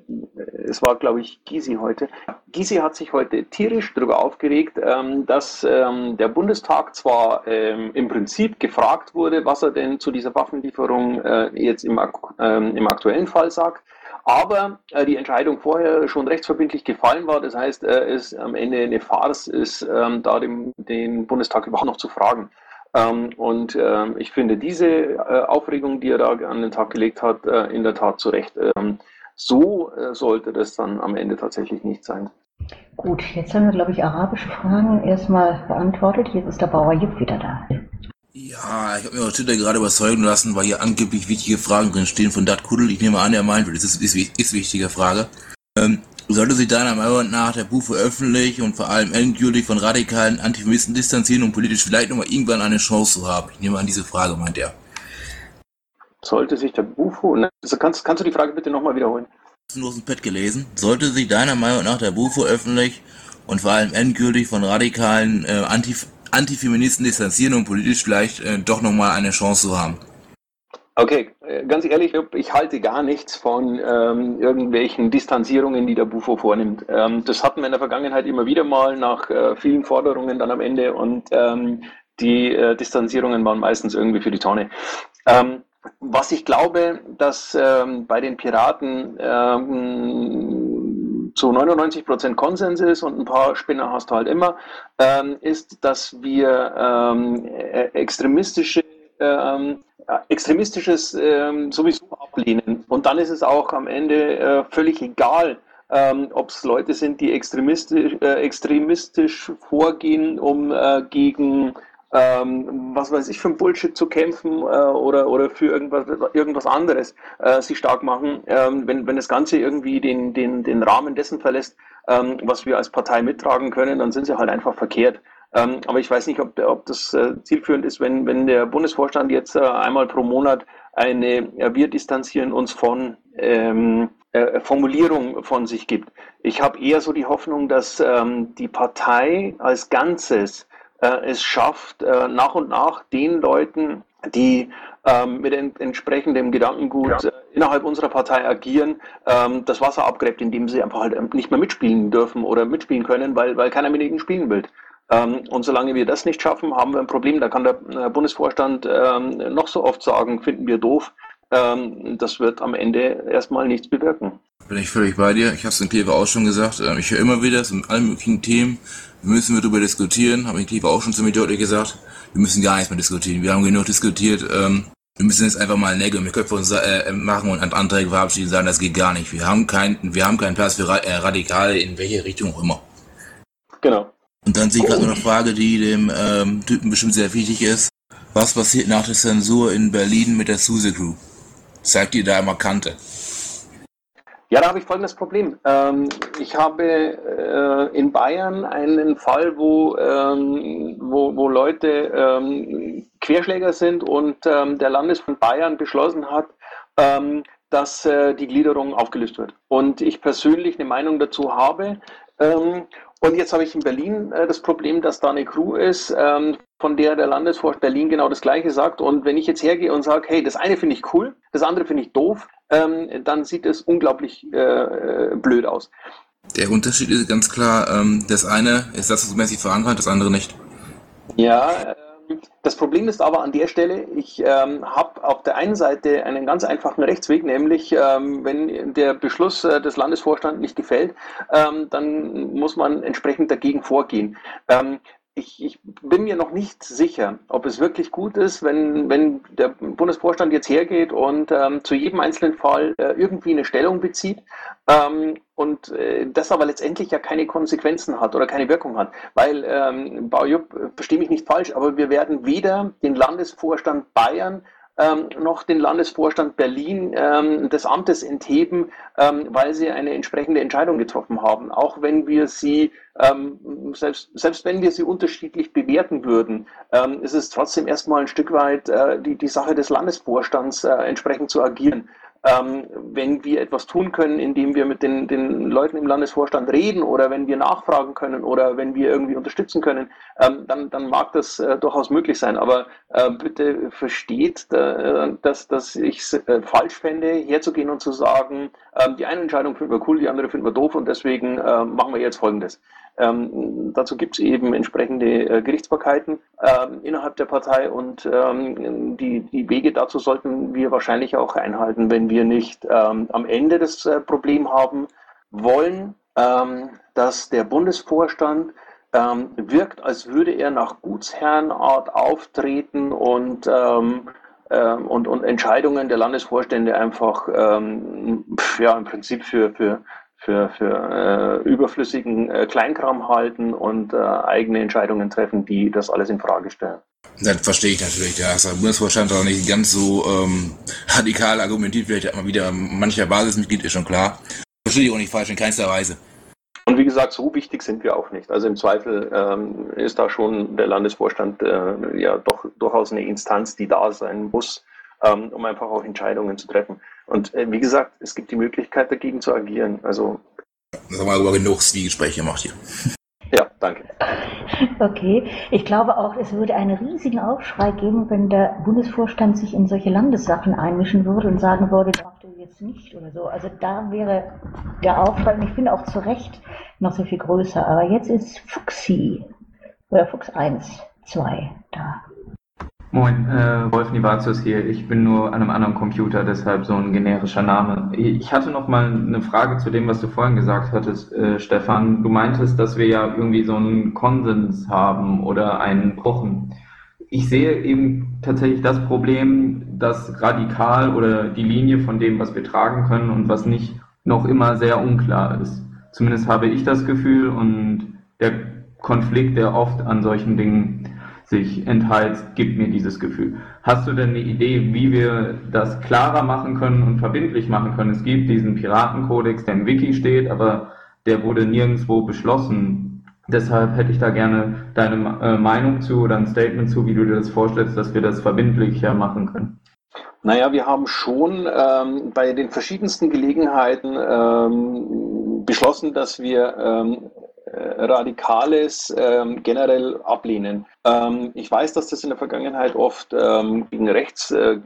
es war glaube ich Gysi heute. Gysi hat sich heute tierisch darüber aufgeregt, ähm, dass ähm, der Bundestag zwar ähm, im Prinzip gefragt wurde, was er denn zu dieser Waffenlieferung äh, jetzt im, ähm, im aktuellen Fall sagt, aber äh, die Entscheidung vorher schon rechtsverbindlich gefallen war. Das heißt, äh, es am Ende eine Farce ist, ähm, da dem, den Bundestag überhaupt noch zu fragen. Ähm, und ähm, ich finde diese äh, Aufregung, die er da an den Tag gelegt hat, äh, in der Tat zu Recht. Ähm, so äh, sollte das dann am Ende tatsächlich nicht sein. Gut, jetzt haben wir, glaube ich, arabische Fragen erstmal beantwortet. Jetzt ist der Bauer Jupp wieder da. Ja, ich habe mir auf Twitter gerade überzeugen lassen, weil hier angeblich wichtige Fragen drin stehen von Dat Kuddel. Ich nehme an, er meint, das ist, ist, ist wichtige Frage. Ähm, sollte sich deiner Meinung nach der Buch öffentlich und vor allem endgültig von radikalen Antifeministen distanzieren, um politisch vielleicht nochmal irgendwann eine Chance zu haben? Ich nehme an, diese Frage meint er. Sollte sich der Bufo, also kannst, kannst du die Frage bitte nochmal wiederholen? Nur aus dem Pad gelesen. Sollte sich deiner Meinung nach der Bufo öffentlich und vor allem endgültig von radikalen äh, Antif Antifeministen distanzieren, um politisch vielleicht äh, doch nochmal eine Chance zu haben? Okay, äh, ganz ehrlich, ich halte gar nichts von ähm, irgendwelchen Distanzierungen, die der Bufo vornimmt. Ähm, das hatten wir in der Vergangenheit immer wieder mal nach äh, vielen Forderungen dann am Ende und ähm, die äh, Distanzierungen waren meistens irgendwie für die Tonne. Ähm, was ich glaube, dass ähm, bei den Piraten ähm, zu 99 Prozent Konsens ist und ein paar Spinner hast du halt immer, ist, dass wir äh, extremistische Extremistisches ähm, sowieso ablehnen. Und dann ist es auch am Ende äh, völlig egal, ähm, ob es Leute sind, die extremistisch, äh, extremistisch vorgehen, um äh, gegen ähm, was weiß ich für ein Bullshit zu kämpfen äh, oder, oder für irgendwas, irgendwas anderes äh, sich stark machen. Ähm, wenn, wenn das Ganze irgendwie den, den, den Rahmen dessen verlässt, ähm, was wir als Partei mittragen können, dann sind sie halt einfach verkehrt. Ähm, aber ich weiß nicht, ob, ob das äh, zielführend ist, wenn, wenn der Bundesvorstand jetzt äh, einmal pro Monat eine äh, Wir distanzieren uns von ähm, äh, Formulierung von sich gibt. Ich habe eher so die Hoffnung, dass ähm, die Partei als Ganzes äh, es schafft, äh, nach und nach den Leuten, die ähm, mit en entsprechendem Gedankengut ja. äh, innerhalb unserer Partei agieren, ähm, das Wasser abgräbt, indem sie einfach halt nicht mehr mitspielen dürfen oder mitspielen können, weil, weil keiner mit ihnen spielen will. Ähm, und solange wir das nicht schaffen, haben wir ein Problem. Da kann der äh, Bundesvorstand ähm, noch so oft sagen, finden wir doof. Ähm, das wird am Ende erstmal nichts bewirken. Bin ich völlig bei dir. Ich habe es in Kleber auch schon gesagt. Ich höre immer wieder, es sind alle möglichen Themen, müssen wir darüber diskutieren. Habe ich Kleber auch schon ziemlich deutlich gesagt. Wir müssen gar nichts mehr diskutieren. Wir haben genug diskutiert. wir müssen jetzt einfach mal Nägel mit Köpfe uns, äh, machen und Anträge verabschieden und sagen, das geht gar nicht. Wir haben, kein, wir haben keinen Platz für äh, Radikale in welche Richtung auch immer. Genau. Und dann sehe ich gerade noch eine Frage, die dem ähm, Typen bestimmt sehr wichtig ist. Was passiert nach der Zensur in Berlin mit der SUSE Crew? Zeigt ihr da immer Kante? Ja, da habe ich folgendes Problem. Ähm, ich habe äh, in Bayern einen Fall, wo, ähm, wo, wo Leute ähm, Querschläger sind und ähm, der Landesverband Bayern beschlossen hat, ähm, dass äh, die Gliederung aufgelöst wird. Und ich persönlich eine Meinung dazu habe. Und jetzt habe ich in Berlin äh, das Problem, dass da eine Crew ist, ähm, von der der Landesvorstand Berlin genau das Gleiche sagt. Und wenn ich jetzt hergehe und sage, hey, das eine finde ich cool, das andere finde ich doof, ähm, dann sieht es unglaublich äh, äh, blöd aus. Der Unterschied ist ganz klar, ähm, das eine ist satzungsmäßig verankert, das andere nicht. Ja, das Problem ist aber an der Stelle, ich ähm, habe auf der einen Seite einen ganz einfachen Rechtsweg, nämlich ähm, wenn der Beschluss äh, des Landesvorstands nicht gefällt, ähm, dann muss man entsprechend dagegen vorgehen. Ich, ich, bin mir noch nicht sicher, ob es wirklich gut ist, wenn, wenn der Bundesvorstand jetzt hergeht und ähm, zu jedem einzelnen Fall äh, irgendwie eine Stellung bezieht ähm, und äh, das aber letztendlich ja keine Konsequenzen hat oder keine Wirkung hat. Weil, ähm, Baujupp, äh, verstehe mich nicht falsch, aber wir werden weder den Landesvorstand Bayern ähm, noch den Landesvorstand Berlin ähm, des Amtes entheben, ähm, weil sie eine entsprechende Entscheidung getroffen haben. Auch wenn wir sie, ähm, selbst, selbst wenn wir sie unterschiedlich bewerten würden, ähm, ist es trotzdem erstmal ein Stück weit äh, die, die Sache des Landesvorstands, äh, entsprechend zu agieren. Ähm, wenn wir etwas tun können, indem wir mit den, den Leuten im Landesvorstand reden oder wenn wir nachfragen können oder wenn wir irgendwie unterstützen können, ähm, dann, dann mag das äh, durchaus möglich sein. Aber äh, bitte versteht, äh, dass, dass ich es äh, falsch fände, herzugehen und zu sagen, ähm, die eine Entscheidung finden wir cool, die andere finden wir doof und deswegen äh, machen wir jetzt Folgendes. Ähm, dazu gibt es eben entsprechende äh, Gerichtsbarkeiten ähm, innerhalb der Partei und ähm, die, die Wege dazu sollten wir wahrscheinlich auch einhalten, wenn wir nicht ähm, am Ende das äh, Problem haben wollen, ähm, dass der Bundesvorstand ähm, wirkt, als würde er nach Gutsherrenart auftreten und und, und Entscheidungen der Landesvorstände einfach ähm, ja, im Prinzip für, für, für, für äh, überflüssigen äh, Kleinkram halten und äh, eigene Entscheidungen treffen, die das alles in Frage stellen. Das verstehe ich natürlich. Ja, der Bundesvorstand auch nicht ganz so ähm, radikal argumentiert, vielleicht immer wieder mancher Basismitglied, ist schon klar. Verstehe ich auch nicht falsch, in keinster Weise. Und wie gesagt, so wichtig sind wir auch nicht. Also im Zweifel ähm, ist da schon der Landesvorstand äh, ja doch durchaus eine Instanz, die da sein muss, ähm, um einfach auch Entscheidungen zu treffen. Und äh, wie gesagt, es gibt die Möglichkeit, dagegen zu agieren. Also. Das haben wir aber genug Zwiegespräche gemacht hier. Ja, danke. Okay, ich glaube auch, es würde einen riesigen Aufschrei geben, wenn der Bundesvorstand sich in solche Landessachen einmischen würde und sagen würde, das macht ihr jetzt nicht oder so. Also da wäre der Aufschrei, und ich finde auch zu Recht noch so viel größer. Aber jetzt ist Fuxi oder Fuchs 1, 2 da. Moin, äh, Wolf Nivatius hier. Ich bin nur an einem anderen Computer, deshalb so ein generischer Name. Ich hatte noch mal eine Frage zu dem, was du vorhin gesagt hattest, äh, Stefan. Du meintest, dass wir ja irgendwie so einen Konsens haben oder einen Pochen. Ich sehe eben tatsächlich das Problem, dass radikal oder die Linie von dem, was wir tragen können und was nicht, noch immer sehr unklar ist. Zumindest habe ich das Gefühl und der Konflikt, der oft an solchen Dingen sich entheizt, gibt mir dieses Gefühl. Hast du denn eine Idee, wie wir das klarer machen können und verbindlich machen können? Es gibt diesen Piratenkodex, der im Wiki steht, aber der wurde nirgendwo beschlossen. Deshalb hätte ich da gerne deine äh, Meinung zu oder ein Statement zu, wie du dir das vorstellst, dass wir das verbindlicher machen können. Naja, wir haben schon ähm, bei den verschiedensten Gelegenheiten ähm, beschlossen, dass wir ähm, äh, Radikales ähm, generell ablehnen. Ähm, ich weiß, dass das in der Vergangenheit oft ähm, gegen rechts äh,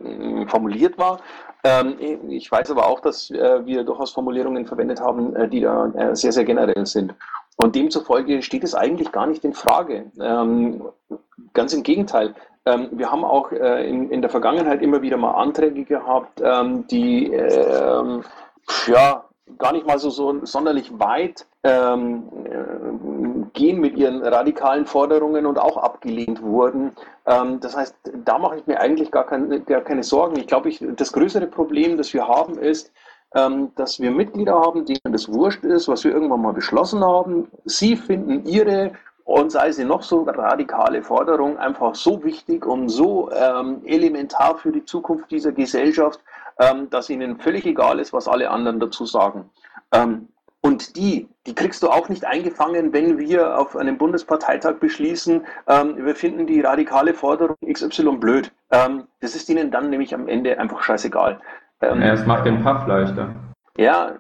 formuliert war. Ähm, ich weiß aber auch, dass äh, wir durchaus Formulierungen verwendet haben, äh, die da äh, sehr, sehr generell sind. Und demzufolge steht es eigentlich gar nicht in Frage. Ähm, ganz im Gegenteil. Ähm, wir haben auch äh, in, in, der Vergangenheit immer wieder mal Anträge gehabt, die ja, gar nicht mal so, so sonderlich weit ähm, äh, gehen mit ihren radikalen Forderungen und auch abgelehnt wurden. Ähm, das heißt, da mache ich mir eigentlich gar keine, gar keine Sorgen. Ich glaube, ich, das größere Problem, das wir haben, ist, ähm, dass wir Mitglieder haben, denen das wurscht ist, was wir irgendwann mal beschlossen haben. Sie finden ihre und sei sie noch so radikale Forderung einfach so wichtig und so ähm, elementar für die Zukunft dieser Gesellschaft, ähm, dass ihnen völlig egal ist, was alle anderen dazu sagen. Ähm, und die, die kriegst du auch nicht eingefangen, wenn wir auf einem Bundesparteitag beschließen, ähm, wir finden die radikale Forderung XY blöd. Ähm, das ist ihnen dann nämlich am Ende einfach scheißegal. Ähm, es macht den Puff leichter. Ja,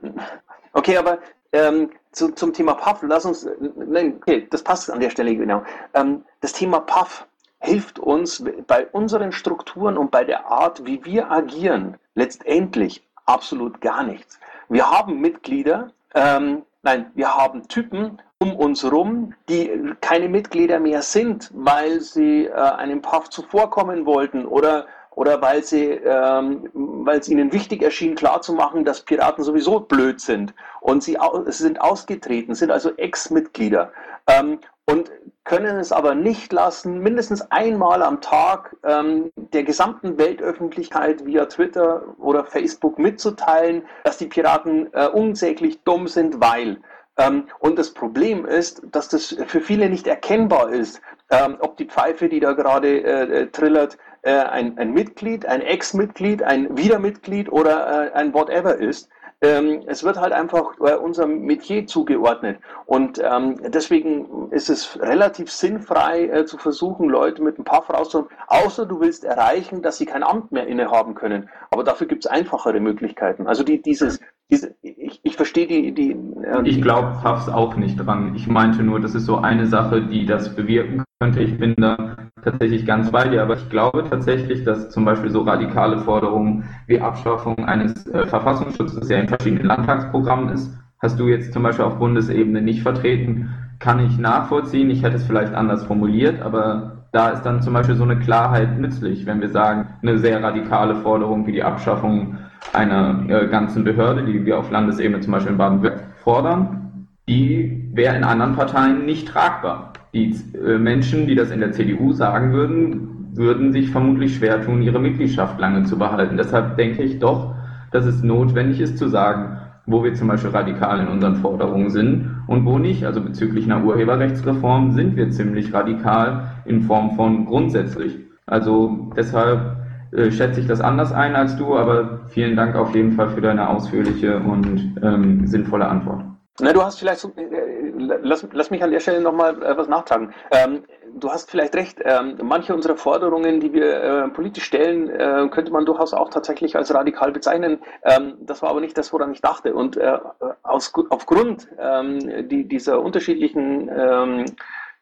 okay, aber ähm, zu, zum Thema Puff, lass uns, nein, okay, das passt an der Stelle genau. Ähm, das Thema Puff hilft uns bei unseren Strukturen und bei der Art, wie wir agieren, letztendlich absolut gar nichts. Wir haben Mitglieder, ähm, nein, wir haben Typen um uns rum, die keine Mitglieder mehr sind, weil sie äh, einem Puff zuvorkommen wollten oder oder weil sie, ähm, weil es ihnen wichtig erschien, klarzumachen, dass Piraten sowieso blöd sind und sie, sie sind ausgetreten, sind also Ex-Mitglieder. Ähm, und können es aber nicht lassen, mindestens einmal am Tag ähm, der gesamten Weltöffentlichkeit via Twitter oder Facebook mitzuteilen, dass die Piraten äh, unsäglich dumm sind, weil. Ähm, und das Problem ist, dass das für viele nicht erkennbar ist, ähm, ob die Pfeife, die da gerade äh, äh trillert, äh, ein, ein, Mitglied, ein Ex-Mitglied, ein Wiedermitglied oder äh, ein Whatever ist. Ähm, es wird halt einfach äh, unserem Metier zugeordnet. Und ähm, deswegen ist es relativ sinnfrei äh, zu versuchen, Leute mit ein paar vorauszuholen, außer du willst erreichen, dass sie kein Amt mehr innehaben können. Aber dafür gibt es einfachere Möglichkeiten. Also die, dieses, diese, ich, ich verstehe die. die äh, ich glaube fast auch nicht dran. Ich meinte nur, das ist so eine Sache, die das bewirken könnte. Ich bin da tatsächlich ganz bei dir, aber ich glaube tatsächlich, dass zum Beispiel so radikale Forderungen wie Abschaffung eines äh, Verfassungsschutzes ja in verschiedenen Landtagsprogrammen ist, hast du jetzt zum Beispiel auf Bundesebene nicht vertreten, kann ich nachvollziehen. Ich hätte es vielleicht anders formuliert, aber da ist dann zum Beispiel so eine Klarheit nützlich, wenn wir sagen, eine sehr radikale Forderung wie die Abschaffung einer äh, ganzen Behörde, die wir auf Landesebene zum Beispiel in Baden-Württemberg fordern, die wäre in anderen Parteien nicht tragbar. Die äh, Menschen, die das in der CDU sagen würden, würden sich vermutlich schwer tun, ihre Mitgliedschaft lange zu behalten. Deshalb denke ich doch, dass es notwendig ist zu sagen, wo wir zum Beispiel radikal in unseren Forderungen sind und wo nicht. Also bezüglich einer Urheberrechtsreform sind wir ziemlich radikal in Form von grundsätzlich. Also deshalb äh, schätze ich das anders ein als du, aber vielen Dank auf jeden Fall für deine ausführliche und ähm, sinnvolle Antwort. Na, du hast vielleicht, so, äh, lass, lass mich an der Stelle nochmal äh, was nachtragen. Ähm, du hast vielleicht recht, ähm, manche unserer Forderungen, die wir äh, politisch stellen, äh, könnte man durchaus auch tatsächlich als radikal bezeichnen. Ähm, das war aber nicht das, woran ich dachte. Und äh, aus, aufgrund ähm, die, dieser unterschiedlichen ähm,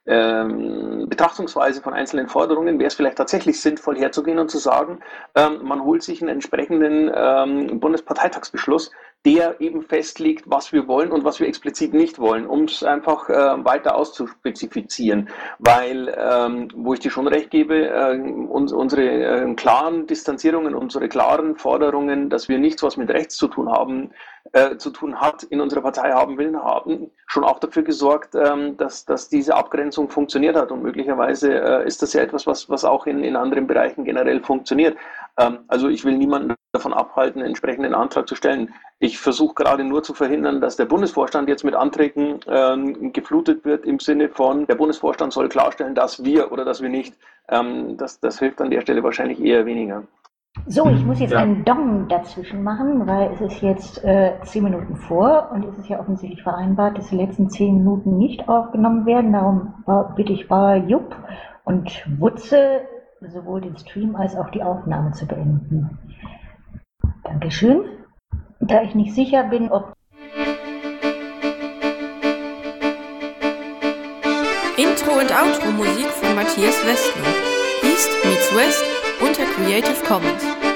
ähm, Betrachtungsweise von einzelnen Forderungen wäre es vielleicht tatsächlich sinnvoll herzugehen und zu sagen, man holt sich einen entsprechenden Bundesparteitagsbeschluss, der eben festlegt, was wir wollen und was wir explizit nicht wollen, um es einfach äh, weiter auszuspezifizieren. Weil, ähm, wo ich dir schon recht gebe, äh, uns, unsere äh, klaren Distanzierungen, unsere klaren Forderungen, dass wir nichts, was mit rechts zu tun haben, äh, zu tun hat, in unserer Partei haben will, haben schon auch dafür gesorgt, ähm, dass, dass diese Abgrenzung funktioniert hat. Und möglicherweise äh, ist das ja etwas, was, was auch in, in anderen Bereichen generell funktioniert. Ähm, also ich will niemanden davon abhalten, einen entsprechenden Antrag zu stellen. Ich versuche gerade nur zu verhindern, dass der Bundesvorstand jetzt mit Anträgen ähm, geflutet wird im Sinne von, der Bundesvorstand soll klarstellen, dass wir oder dass wir nicht. Ähm, das, das hilft an der Stelle wahrscheinlich eher weniger. So, ich muss jetzt ja. einen Dong dazwischen machen, weil es ist jetzt äh, zehn Minuten vor und es ist ja offensichtlich vereinbart, dass die letzten zehn Minuten nicht aufgenommen werden. Darum bitte ich Bauer Jupp und Wutze sowohl den Stream als auch die Aufnahme zu beenden. Dankeschön. Da ich nicht sicher bin, ob Intro und Outro Musik von Matthias Westner. East meets West unter Creative Commons.